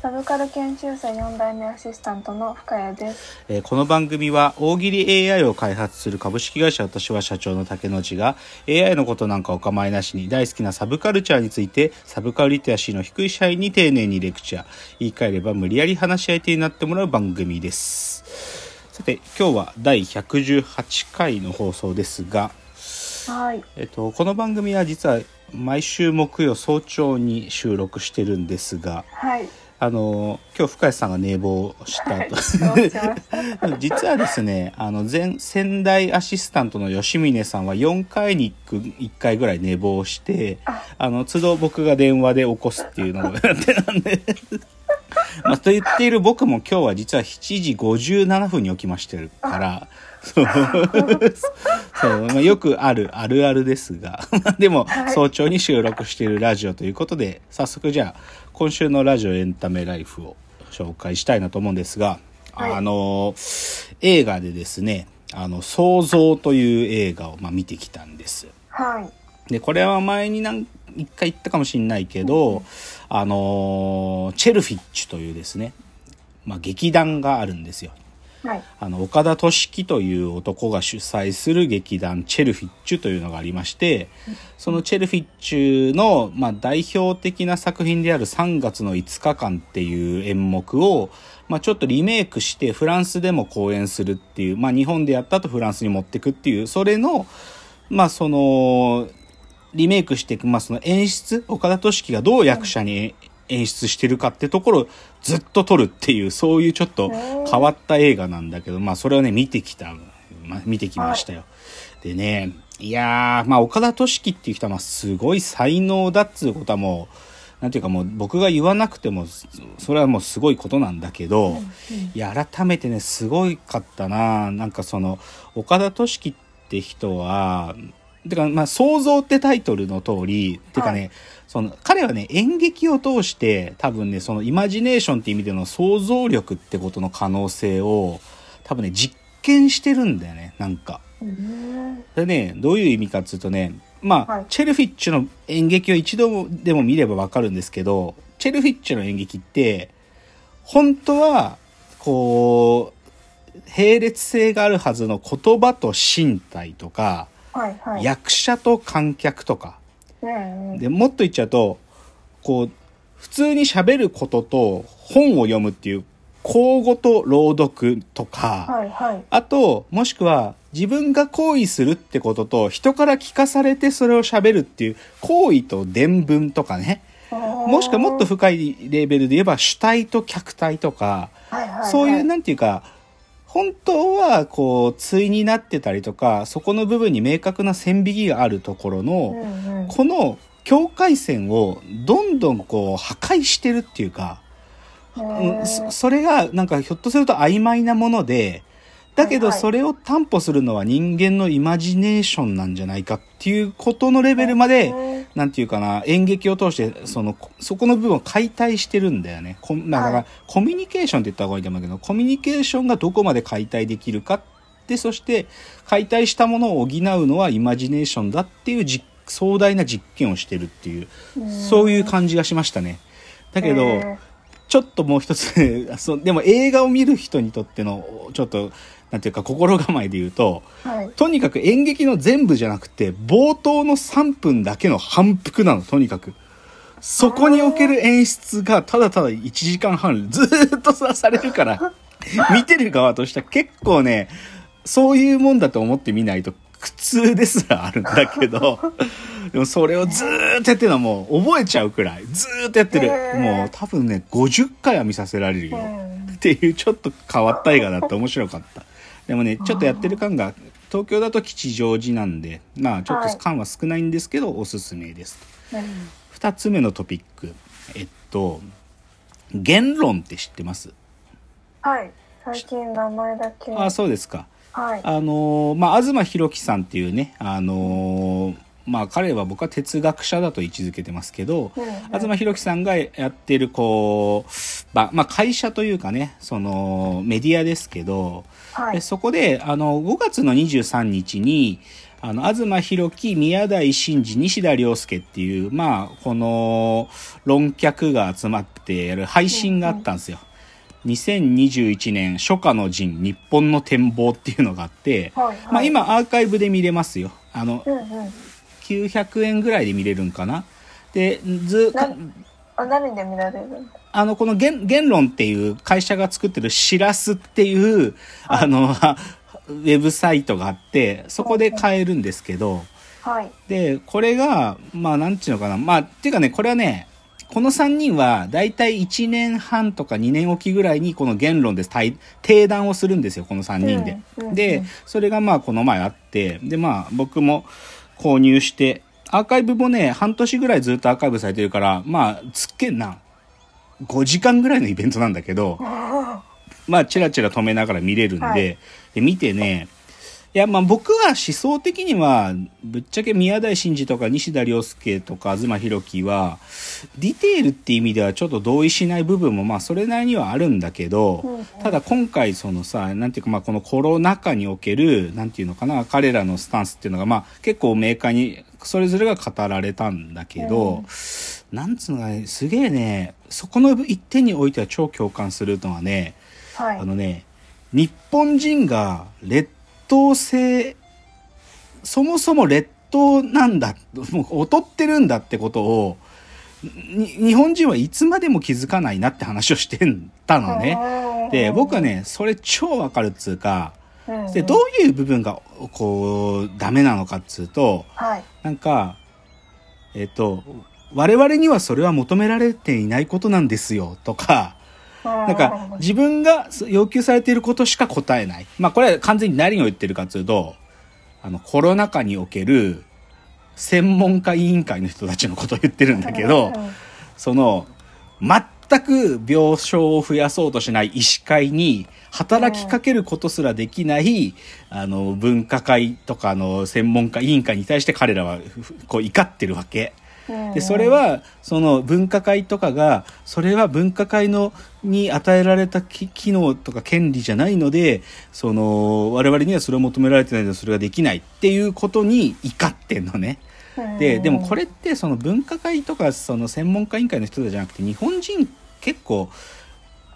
サブカル研究者4代目アシスタントの深谷です。えーこの番組は大喜利 AI を開発する株式会社私は社長の竹之内が AI のことなんかお構いなしに大好きなサブカルチャーについてサブカルリテラシーの低い社員に丁寧にレクチャー言い換えれば無理やり話し相手になってもらう番組ですさて今日は第118回の放送ですが、はい。えっと、この番組は実は毎週木曜早朝に収録してるんですがはい。あの今日深谷さんが寝坊したと。実はですねあの前仙台アシスタントの吉峰さんは4回に1回ぐらい寝坊してあ。あの都度僕が電話で起こすっていうのをやってたんで。まあと言っている僕も今日は実は7時57分に起きましてるから。そう そう、まあ、よくあるあるあるですが でもはい早朝に収録しているラジオということで早速じゃあ今週のラジオエンタメライフを紹介したいなと思うんですが、はいあの映画でですね「あの創造」という映画を、まあ、見てきたんです。はい。でこれは前に何一回言ったかもしれないけど、あのチェルフィッチというですね、まあ、劇団があるんですよ。はい。あの岡田敏樹という男が主催する劇団チェルフィッチュというのがありましてそのチェルフィッチュの、まあ、代表的な作品である「3月の5日間」っていう演目を、まあ、ちょっとリメイクしてフランスでも公演するっていう、まあ、日本でやった後フランスに持ってくっていうそれのまあそのリメイクしていく、まあ、その演出岡田敏樹がどう役者に演出してるかってところをずっと撮るっていうそういうちょっと変わった映画なんだけど、まあそれをね見てきた、まあ、見てきましたよ。でねいやーまあ岡田敏樹っていう人はまあすごい才能だっつうことはもうなんていうかもう僕が言わなくてもそそれはもうすごいことなんだけど、いや改めてねすごいかったな。なんかその岡田敏樹って人はてかまあ創造ってタイトルの通りてかね、はいその彼はね演劇を通して多分ねそのイマジネーションっていう意味での想像力ってことの可能性を多分ね実験してるんだよねなんか。うん。でねどういう意味かっていうとねまあ、はいチェルフィッチュの演劇を一度でも見ればわかるんですけどチェルフィッチュの演劇って本当はこう並列性があるはずの言葉と身体とか、はい。はい。役者と観客とかうんうん。でもっと言っちゃうとこう普通に喋ることと本を読むっていう口語と朗読とか、はい。はい。あと、もしくは、自分が行為するってことと、人から聞かされてそれを喋るっていう、行為と伝聞とかね。もしくはもっと深いレベルで言えば、主体と客体とか、はい。はい。そういう、はいなんていうか、本当は、こう、対になってたりとか、そこの部分に明確な線引きがあるところうの、んうん。この境界線をどんどんこう、破壊してるっていうか、うんそそれがなんかひょっとすると曖昧なものでだけどそれを担保するのは人間のイマジネーションなんじゃないかっていうことのレベルまでうんなんていうかな演劇を通してそのこそこの部分を解体してるんだよね。だからはいコミュニケーションって言った方がいいと思うけどコミュニケーションがどこまで解体できるかでそして解体したものを補うのはイマジネーションだっていう実壮大な実験をしてるっていうそういう感じがしましたね。だけど、えちょっともう一つ そうでも映画を見る人にとってのちょっとなんていうか心構えで言うとーはい。とにかく演劇の全部じゃなくて冒頭の3分だけの反復なのとにかく。そこにおける演出がただただ1時間半ずーっとさされるから 見てる側としては結構ねそういうもんだと思ってみないと苦痛ですらあるんだけど でもそれをずーっとやってるのはもう覚えちゃうくらいずーっとやってる。もう多分ね50回は見させられるよ。うん。っていうちょっと変わった映画だって面白かったでもねちょっとやってる感が東京だと吉祥寺なんでまあちょっと感は少ないんですけどおすすめです。うん2つ目のトピック。えっと言論って知ってます？はい。最近名前だけ。あそうですか。はい。あのーまあ東博樹さんっていうねあのーまあ彼は僕は哲学者だと位置づけてますけど、うんうん。東博樹さんがやってるこう、ばまあ会社というかね、そのメディアですけど、ではい。そこで、あの、5月の23日に、あの、東博樹、宮台真司、西田亮介っていう、まあ、この、論客が集まってやる配信があったんですよ。2021年初夏の陣、日本の展望っていうのがあって、はいはいまあ今アーカイブで見れますよ。あの、うんうん。900円ぐらいで見れるんかな。で、ず、なあ、何で見られるんだ？あの、この言言論っていう会社が作ってるしらすっていう、あの、ウェブサイトがあって、そこで買えるんですけど、はい。で、これが、まあ、なんていうのかな。まあ、っていうかね、これはね、この3人は、だいたい1年半とか2年おきぐらいに、この言論で対定談をするんですよ、この3人で。うんうんでうん、それがまあ、この前あって、で、まあ、僕も購入して、アーカイブもね、半年ぐらいずっとアーカイブされてるから、まあ、つっけんな。5時間ぐらいのイベントなんだけど、まあ、チラチラ止めながら見れるんで、はい。で見てね、いや、まあ僕は思想的には、ぶっちゃけ宮台真司とか西田亮介とか東博樹は、ディテールって意味ではちょっと同意しない部分もまあそれなりにはあるんだけど、うんう。んただ今回そのさ、なんていうかまあこのコロナ禍における、なんていうのかな、彼らのスタンスっていうのがまあ結構明快にそれぞれが語られたんだけど、なんつうのかね、すげえね、そこの一点においては超共感するのはね、はい。あのね、日本人が劣等生、そもそも劣等なんだ、もう劣ってるんだってことを、に日本人はいつまでも気づかないなって話をしてたのね。で、僕は、ね、それ超わかるっつうか、で、どういう部分が、こう、ダメなのかっつうと、はい。なんか、えっと、我々にはそれは求められていないことなんですよ、とか、ななんか、自分が要求されていることしか答えない。まあ、これは完全に何を言ってるかというと、あの、コロナ禍における専門家委員会の人たちのことを言ってるんだけど、その、全く病床を増やそうとしない医師会に働きかけることすらできない、あの、分科会とかの専門家委員会に対して彼らは、ふこう、怒ってるわけ。でそれ、はその分科会とかがそれは分科会のに与えられたき機能とか権利じゃないのでその我々にはそれを求められてないのでそれができないっていうことに怒ってんのね。ででもこれってその分科会とかその専門家委員会の人じゃなくて日本人結構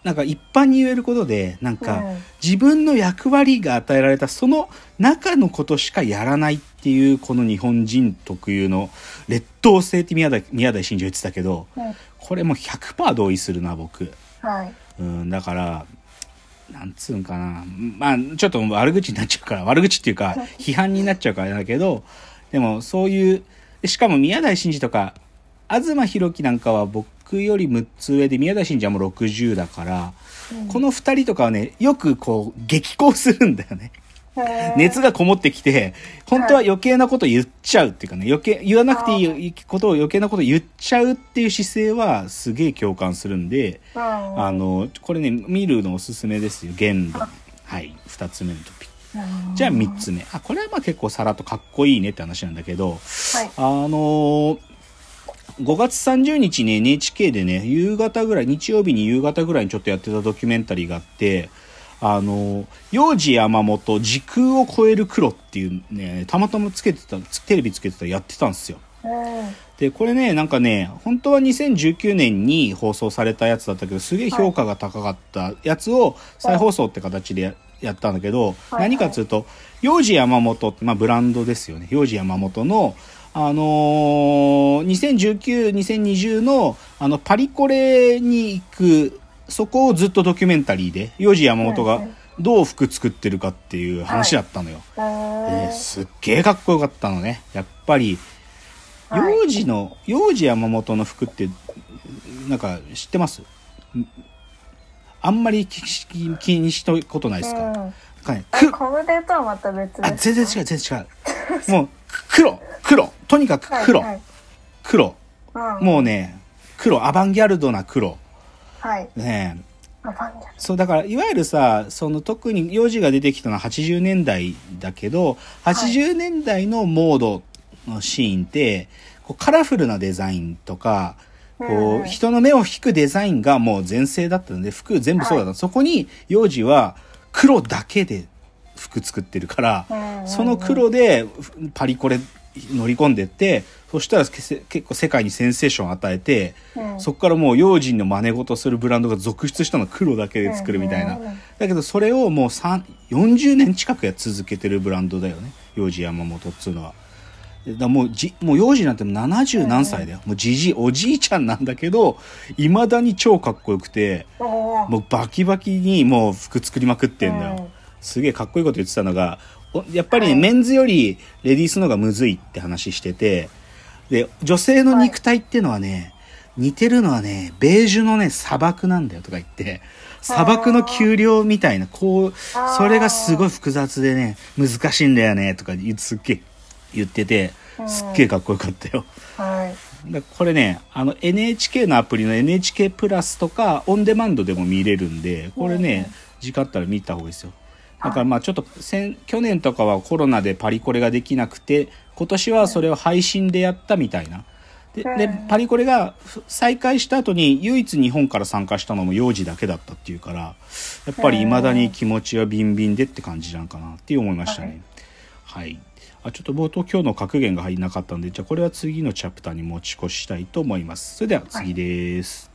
なんか一般に言えることでなんかうん自分の役割が与えられたその中のことしかやらないっていうこの日本人特有の劣等生って宮台宮台真司は言ってたけどうんこれもう100%同意するな僕。はい。うん、だから、なんつうんかな。まあ、ちょっと悪口になっちゃうから、悪口っていうか、批判になっちゃうからだけど、でもそういう、でしかも宮台真司とか、東博樹なんかは僕より6つ上で、宮台真司はもう60だから、この2人とかはね、よくこう、激高するんだよね。熱がこもってきて、本当は余計なこと言っちゃうっていうかね、余計、言わなくていいことを余計なこと言っちゃうっていう姿勢はすげえ共感するんで、ああの、これね、見るのおすすめですよ。言論。はい。二つ目のトピック。じゃあ三つ目。あ、これはまあ結構さらっとかっこいいねって話なんだけど、はい。あのー5月30日に NHK でね、夕方ぐらい、日曜日に夕方ぐらいにちょっとやってたドキュメンタリーがあって、あの、幼児山本時空を超える黒っていうね、たまたまつけてた、テレビつけてたらやってたんですよ。うんで、これね、なんかね、本当は2019年に放送されたやつだったけど、すげえ評価が高かったやつを再放送って形でややったんだけど、はい何かっていうと、幼児山本って、まあブランドですよね。幼児山本の、あのー、2019、2020の、あの、パリコレに行く、そこをずっとドキュメンタリーで、幼児山本がはいはい。どう服作ってるかっていう話だったのよ。えー。えーすっげえかっこよかったのね。やっぱり、はい。幼児の、幼児山本の服って、なんか知ってます？んあんまり気にしたことないですか,、うん。かね、コムデとはまた別ですあ全然違う全然違う。もう黒黒。とにかく黒、はい黒。はい。うん。もうね黒。アバンギャルドな黒。はい。ねそうだからいわゆるさその特に幼児が出てきたのは80年代だけど80年代のモードのシーンって、こうカラフルなデザインとか、こう人の目を引くデザインがもう全盛だったので、服全部そうだった。そこに、幼児は黒だけで服作ってるから、うんその黒でパリコレ乗り込んでって、そしたら結構世界にセンセーションを与えて、うんそこからもう用心の真似事するブランドが続出したの黒だけで作るみたいな。うんうんうんだけどそれをもう3 40年近くや続けてるブランドだよね。幼児山本っつうのは。だもうじ、もう幼児なんて70何歳だよ。もうじじい、おじいちゃんなんだけど、未だに超かっこよくて、もうバキバキにもう服作りまくってんだよ。うんすげえかっこいいこと言ってたのが、おやっぱりね、はいメンズよりレディースの方がむずいって話してて、で、女性の肉体っていうのはね、似てるのはね、ベージュのね、砂漠なんだよとか言って、砂漠の丘陵みたいな、こう、それがすごい複雑でね、難しいんだよね、とか言すっげえ言ってて、すっげえかっこよかったよ。はい。だこれね、あの NHK のアプリの NHK プラスとかオンデマンドでも見れるんで、これね、時間あったら見た方がいいですよ。だからまあちょっと先去年とかはコロナでパリコレができなくて、今年はそれを配信でやったみたいな。で、でうんパリコレが再開した後に唯一日本から参加したのも幼児だけだったっていうから、やっぱり未だに気持ちはビンビンでって感じなんかなって思いましたね。はい。あ、ちょっと冒頭今日の格言が入んなかったんで、じゃあこれは次のチャプターに持ち越したいと思います。それでは次です。